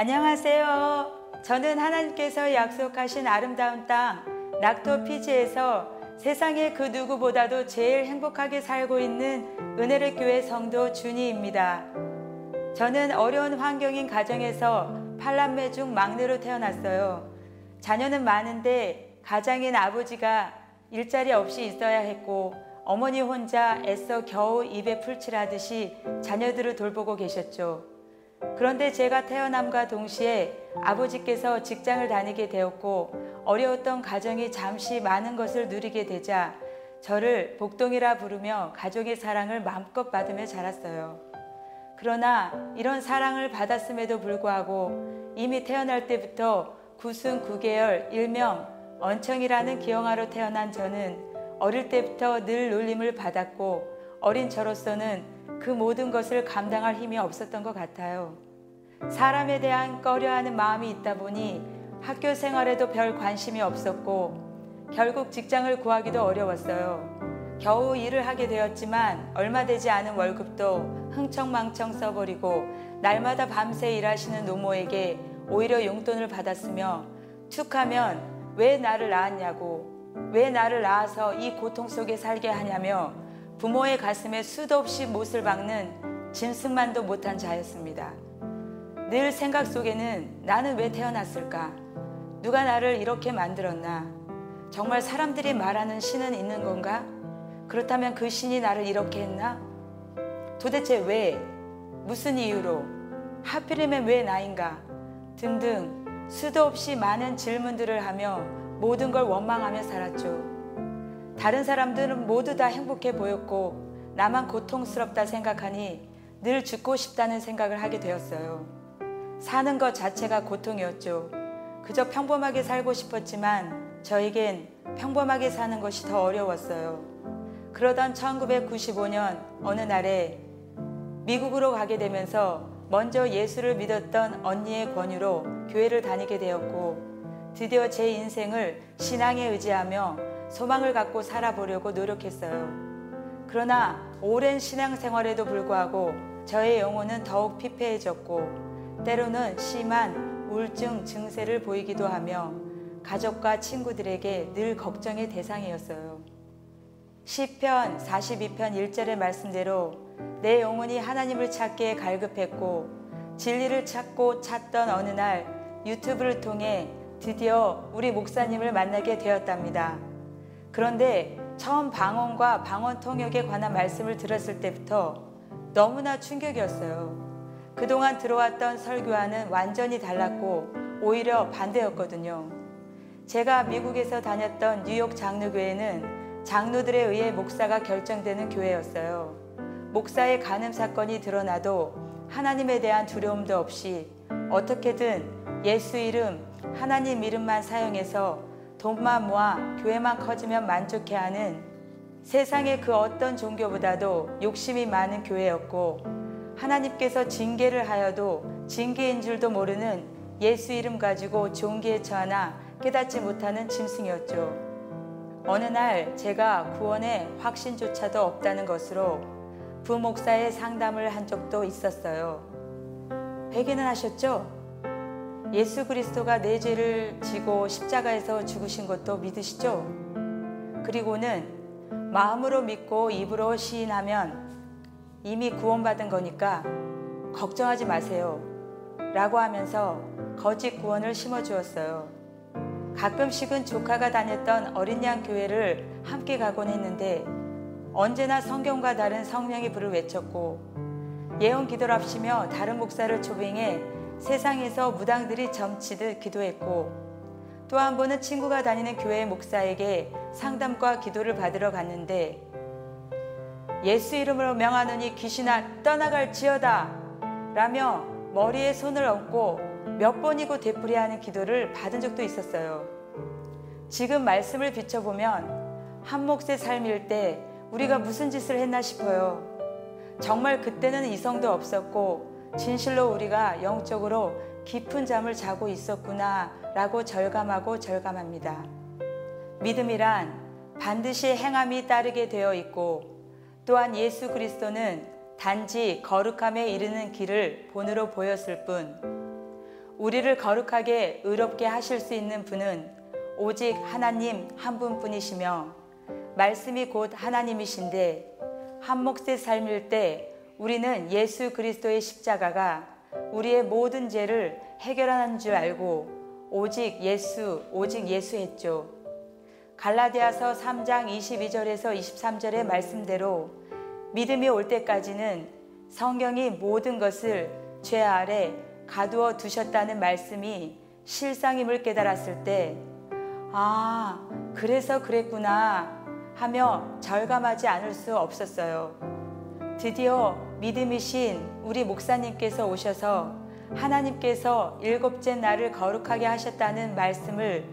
안녕하세요. 저는 하나님께서 약속하신 아름다운 땅 낙토 피지에서 세상의 그 누구보다도 제일 행복하게 살고 있는 은혜를 교회 성도 준이입니다. 저는 어려운 환경인 가정에서 팔남매 중 막내로 태어났어요. 자녀는 많은데 가장인 아버지가 일자리 없이 있어야 했고 어머니 혼자 애써 겨우 입에 풀칠하듯이 자녀들을 돌보고 계셨죠. 그런데 제가 태어남과 동시에 아버지께서 직장을 다니게 되었고 어려웠던 가정이 잠시 많은 것을 누리게 되자 저를 복동이라 부르며 가족의 사랑을 마음껏 받으며 자랐어요. 그러나 이런 사랑을 받았음에도 불구하고 이미 태어날 때부터 구순 구계열 일명 언청이라는 기형아로 태어난 저는 어릴 때부터 늘 놀림을 받았고 어린 저로서는 그 모든 것을 감당할 힘이 없었던 것 같아요. 사람에 대한 꺼려하는 마음이 있다 보니 학교 생활에도 별 관심이 없었고 결국 직장을 구하기도 어려웠어요. 겨우 일을 하게 되었지만 얼마 되지 않은 월급도 흥청망청 써버리고 날마다 밤새 일하시는 노모에게 오히려 용돈을 받았으며 툭 하면 왜 나를 낳았냐고 왜 나를 낳아서 이 고통 속에 살게 하냐며 부모의 가슴에 수도 없이 못을 박는 짐승만도 못한 자였습니다. 늘 생각 속에는 나는 왜 태어났을까? 누가 나를 이렇게 만들었나? 정말 사람들이 말하는 신은 있는 건가? 그렇다면 그 신이 나를 이렇게 했나? 도대체 왜? 무슨 이유로? 하필이면 왜 나인가? 등등 수도 없이 많은 질문들을 하며 모든 걸 원망하며 살았죠. 다른 사람들은 모두 다 행복해 보였고 나만 고통스럽다 생각하니 늘 죽고 싶다는 생각을 하게 되었어요. 사는 것 자체가 고통이었죠. 그저 평범하게 살고 싶었지만 저에겐 평범하게 사는 것이 더 어려웠어요. 그러던 1995년 어느 날에 미국으로 가게 되면서 먼저 예수를 믿었던 언니의 권유로 교회를 다니게 되었고 드디어 제 인생을 신앙에 의지하며 소망을 갖고 살아보려고 노력했어요. 그러나 오랜 신앙생활에도 불구하고 저의 영혼은 더욱 피폐해졌고 때로는 심한 우울증 증세를 보이기도 하며 가족과 친구들에게 늘 걱정의 대상이었어요. 시편 42편 1절의 말씀대로 내 영혼이 하나님을 찾기에 갈급했고 진리를 찾고 찾던 어느 날 유튜브를 통해 드디어 우리 목사님을 만나게 되었답니다. 그런데 처음 방언과 방언 통역에 관한 말씀을 들었을 때부터 너무나 충격이었어요. 그동안 들어왔던 설교와는 완전히 달랐고 오히려 반대였거든요. 제가 미국에서 다녔던 뉴욕 장로교회는 장로들에 의해 목사가 결정되는 교회였어요. 목사의 간음 사건이 드러나도 하나님에 대한 두려움도 없이 어떻게든 예수 이름, 하나님 이름만 사용해서 돈만 모아 교회만 커지면 만족해하는 세상의 그 어떤 종교보다도 욕심이 많은 교회였고 하나님께서 징계를 하여도 징계인 줄도 모르는 예수 이름 가지고 종기에 처하나 깨닫지 못하는 짐승이었죠. 어느 날 제가 구원의 확신조차도 없다는 것으로 부목사의 상담을 한 적도 있었어요. 회개는 하셨죠? 예수 그리스도가 내 죄를 지고 십자가에서 죽으신 것도 믿으시죠? 그리고는 마음으로 믿고 입으로 시인하면 이미 구원받은 거니까 걱정하지 마세요. 라고 하면서 거짓 구원을 심어 주었어요. 가끔씩은 조카가 다녔던 어린 양 교회를 함께 가곤 했는데 언제나 성경과 다른 성령의 불을 외쳤고 예언 기도를 합시며 다른 목사를 초빙해 세상에서 무당들이 점치듯 기도했고 또 한 번은 친구가 다니는 교회 목사에게 상담과 기도를 받으러 갔는데 예수 이름으로 명하노니 귀신아 떠나갈 지어다 라며 머리에 손을 얹고 몇 번이고 되풀이하는 기도를 받은 적도 있었어요. 지금 말씀을 비춰보면 한 몫의 삶일 때 우리가 무슨 짓을 했나 싶어요. 정말 그때는 이성도 없었고 진실로 우리가 영적으로 깊은 잠을 자고 있었구나 라고 절감하고 절감합니다. 믿음이란 반드시 행함이 따르게 되어 있고 또한 예수 그리스도는 단지 거룩함에 이르는 길을 본으로 보였을 뿐 우리를 거룩하게 의롭게 하실 수 있는 분은 오직 하나님 한 분뿐이시며 말씀이 곧 하나님이신데 한 몫의 삶일 때 우리는 예수 그리스도의 십자가가 우리의 모든 죄를 해결하는 줄 알고 오직 예수, 오직 예수 했죠. 갈라디아서 3장 22절에서 23절의 말씀대로 믿음이 올 때까지는 성경이 모든 것을 죄 아래 가두어 두셨다는 말씀이 실상임을 깨달았을 때, 아, 그래서 그랬구나 하며 절감하지 않을 수 없었어요. 드디어 믿음이신 우리 목사님께서 오셔서 하나님께서 일곱째 날을 거룩하게 하셨다는 말씀을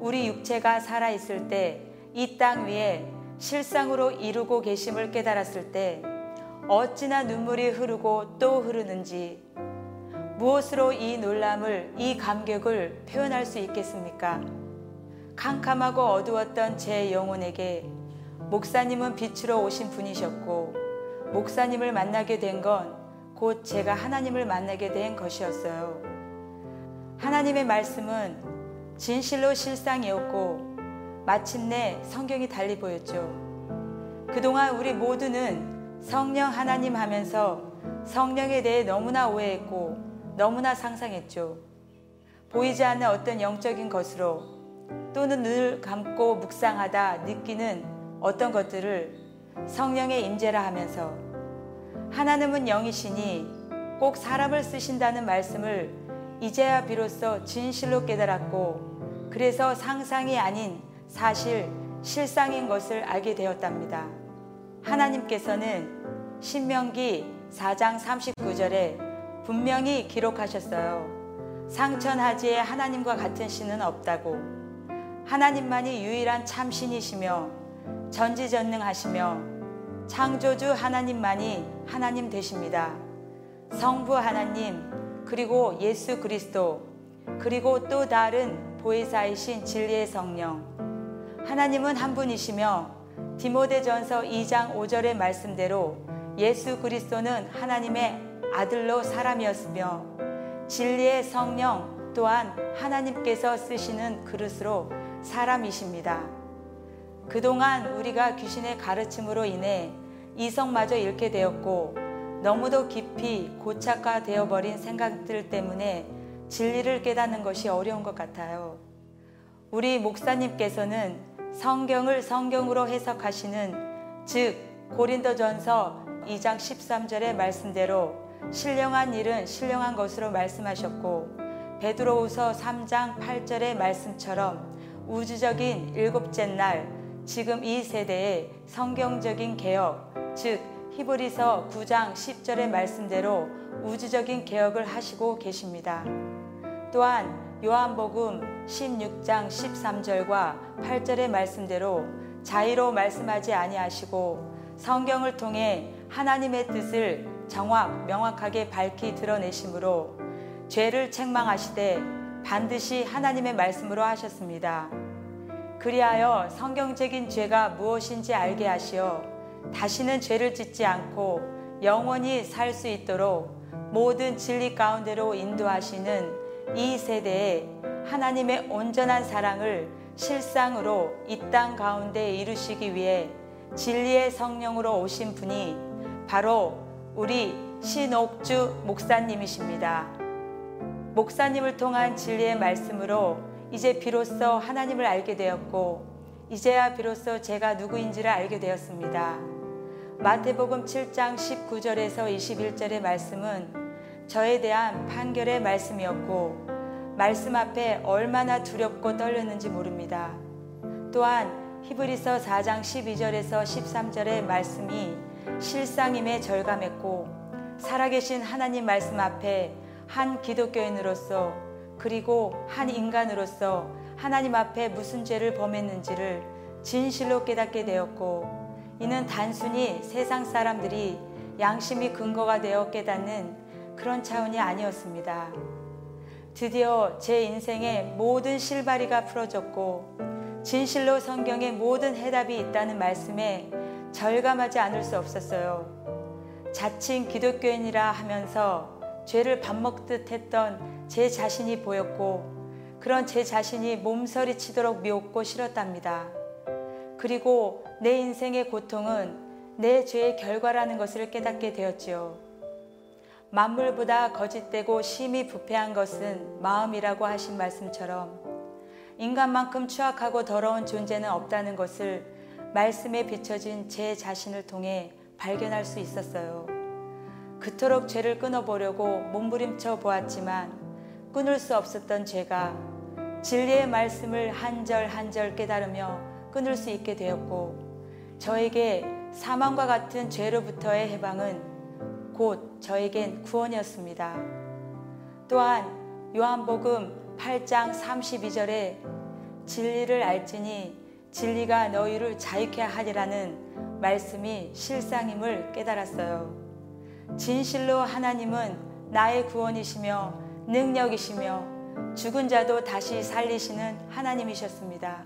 우리 육체가 살아있을 때 이 땅 위에 실상으로 이루고 계심을 깨달았을 때 어찌나 눈물이 흐르고 또 흐르는지 무엇으로 이 놀람을, 이 감격을 표현할 수 있겠습니까? 캄캄하고 어두웠던 제 영혼에게 목사님은 빛으로 오신 분이셨고, 목사님을 만나게 된 건 곧 제가 하나님을 만나게 된 것이었어요. 하나님의 말씀은 진실로 실상이었고, 마침내 성경이 달리 보였죠. 그동안 우리 모두는 성령 하나님 하면서 성령에 대해 너무나 오해했고, 너무나 상상했죠. 보이지 않는 어떤 영적인 것으로 또는 눈을 감고 묵상하다 느끼는 어떤 것들을 성령의 임재라 하면서 하나님은 영이시니 꼭 사람을 쓰신다는 말씀을 이제야 비로소 진실로 깨달았고 그래서 상상이 아닌 사실 실상인 것을 알게 되었답니다. 하나님께서는 신명기 4장 39절에 분명히 기록하셨어요. 상천하지에 하나님과 같은 신은 없다고. 하나님만이 유일한 참신이시며 전지전능하시며 창조주 하나님만이 하나님 되십니다. 성부 하나님, 그리고 예수 그리스도, 그리고 또 다른 보혜사이신 진리의 성령. 하나님은 한 분이시며 디모데전서 2장 5절의 말씀대로 예수 그리스도는 하나님의 아들로 사람이었으며 진리의 성령 또한 하나님께서 쓰시는 그릇으로 사람이십니다. 그동안 우리가 귀신의 가르침으로 인해 이성마저 잃게 되었고 너무도 깊이 고착화되어 버린 생각들 때문에 진리를 깨닫는 것이 어려운 것 같아요. 우리 목사님께서는 성경을 성경으로 해석하시는 즉 고린도전서 2장 13절의 말씀대로 신령한 일은 신령한 것으로 말씀하셨고 베드로후서 3장 8절의 말씀처럼 우주적인 일곱째 날 지금 이 세대의 성경적인 개혁 즉 히브리서 9장 10절의 말씀대로 우주적인 개혁을 하시고 계십니다. 또한 요한복음 16장 13절과 8절의 말씀대로 자의로 말씀하지 아니하시고 성경을 통해 하나님의 뜻을 정확, 명확하게 밝히 드러내심으로 죄를 책망하시되 반드시 하나님의 말씀으로 하셨습니다. 그리하여 성경적인 죄가 무엇인지 알게 하시어 다시는 죄를 짓지 않고 영원히 살 수 있도록 모든 진리 가운데로 인도하시는 이 세대에 하나님의 온전한 사랑을 실상으로 이 땅 가운데 이루시기 위해 진리의 성령으로 오신 분이 바로 우리 신옥주 목사님이십니다. 목사님을 통한 진리의 말씀으로 이제 비로소 하나님을 알게 되었고 이제야 비로소 제가 누구인지를 알게 되었습니다. 마태복음 7장 19절에서 21절의 말씀은 저에 대한 판결의 말씀이었고 말씀 앞에 얼마나 두렵고 떨렸는지 모릅니다. 또한 히브리서 4장 12절에서 13절의 말씀이 실상임에 절감했고 살아계신 하나님 말씀 앞에 한 기독교인으로서 그리고 한 인간으로서 하나님 앞에 무슨 죄를 범했는지를 진실로 깨닫게 되었고 이는 단순히 세상 사람들이 양심이 근거가 되어 깨닫는 그런 차원이 아니었습니다. 드디어 제 인생의 모든 실바리가 풀어졌고 진실로 성경의 모든 해답이 있다는 말씀에 절감하지 않을 수 없었어요. 자칭 기독교인이라 하면서 죄를 밥 먹듯 했던 제 자신이 보였고 그런 제 자신이 몸서리 치도록 미웠고 싫었답니다. 그리고 내 인생의 고통은 내 죄의 결과라는 것을 깨닫게 되었지요. 만물보다 거짓되고 심히 부패한 것은 마음이라고 하신 말씀처럼 인간만큼 추악하고 더러운 존재는 없다는 것을 말씀에 비춰진 제 자신을 통해 발견할 수 있었어요. 그토록 죄를 끊어보려고 몸부림쳐 보았지만 끊을 수 없었던 죄가 진리의 말씀을 한 절 한 절 깨달으며 끊을 수 있게 되었고 저에게 사망과 같은 죄로부터의 해방은 곧 저에겐 구원이었습니다. 또한 요한복음 8장 32절에 진리를 알지니 진리가 너희를 자유케 하리라는 말씀이 실상임을 깨달았어요. 진실로 하나님은 나의 구원이시며 능력이시며 죽은 자도 다시 살리시는 하나님이셨습니다.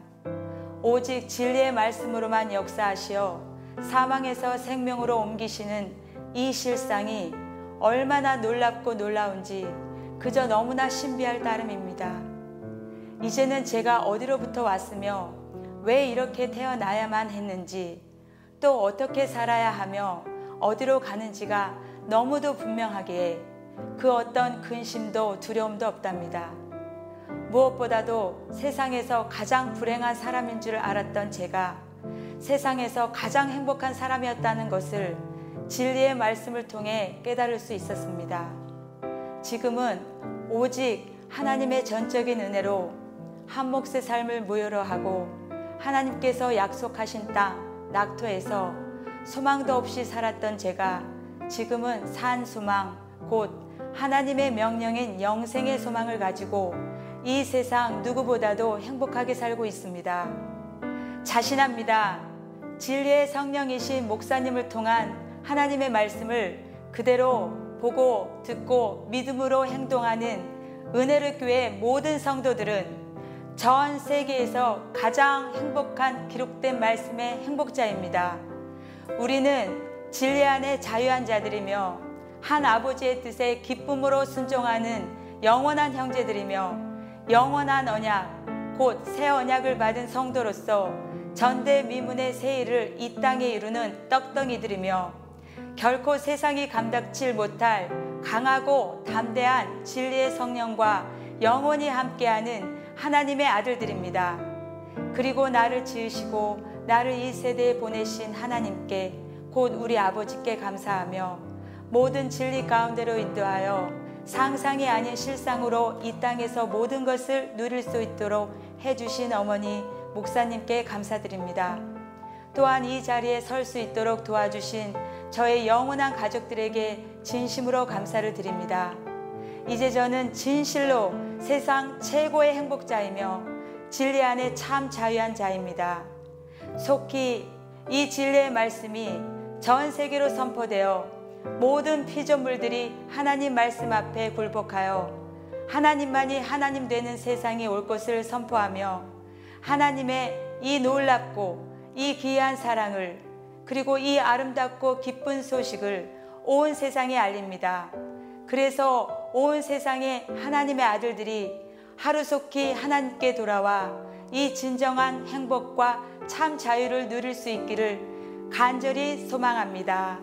오직 진리의 말씀으로만 역사하시어 사망에서 생명으로 옮기시는 이 실상이 얼마나 놀랍고 놀라운지 그저 너무나 신비할 따름입니다. 이제는 제가 어디로부터 왔으며 왜 이렇게 태어나야만 했는지 또 어떻게 살아야 하며 어디로 가는지가 너무도 분명하기에 그 어떤 근심도 두려움도 없답니다. 무엇보다도 세상에서 가장 불행한 사람인 줄 알았던 제가 세상에서 가장 행복한 사람이었다는 것을 진리의 말씀을 통해 깨달을 수 있었습니다. 지금은 오직 하나님의 전적인 은혜로 한 몫의 삶을 무효로 하고 하나님께서 약속하신 땅 낙토에서 소망도 없이 살았던 제가 지금은 산 소망, 곧 하나님의 명령인 영생의 소망을 가지고 이 세상 누구보다도 행복하게 살고 있습니다. 자신합니다. 진리의 성령이신 목사님을 통한 하나님의 말씀을 그대로 보고 듣고 믿음으로 행동하는 은혜를 교회 모든 성도들은 전 세계에서 가장 행복한 기록된 말씀의 행복자입니다. 우리는 진리 안에 자유한 자들이며 한 아버지의 뜻에 기쁨으로 순종하는 영원한 형제들이며 영원한 언약 곧 새 언약을 받은 성도로서 전대미문의 새 일을 이 땅에 이루는 떡덩이들이며 결코 세상이 감당치 못할 강하고 담대한 진리의 성령과 영원히 함께하는 하나님의 아들들입니다. 그리고 나를 지으시고 나를 이 세대에 보내신 하나님께 곧 우리 아버지께 감사하며 모든 진리 가운데로 인도하여 상상이 아닌 실상으로 이 땅에서 모든 것을 누릴 수 있도록 해주신 어머니 목사님께 감사드립니다. 또한 이 자리에 설 수 있도록 도와주신 저의 영원한 가족들에게 진심으로 감사를 드립니다. 이제 저는 진실로 세상 최고의 행복자이며 진리 안에 참 자유한 자입니다. 속히 이 진리의 말씀이 전 세계로 선포되어 모든 피조물들이 하나님 말씀 앞에 굴복하여 하나님만이 하나님 되는 세상이 올 것을 선포하며 하나님의 이 놀랍고 이 귀한 사랑을 그리고 이 아름답고 기쁜 소식을 온 세상에 알립니다. 그래서 온 세상의 하나님의 아들들이 하루속히 하나님께 돌아와 이 진정한 행복과 참 자유를 누릴 수 있기를 간절히 소망합니다.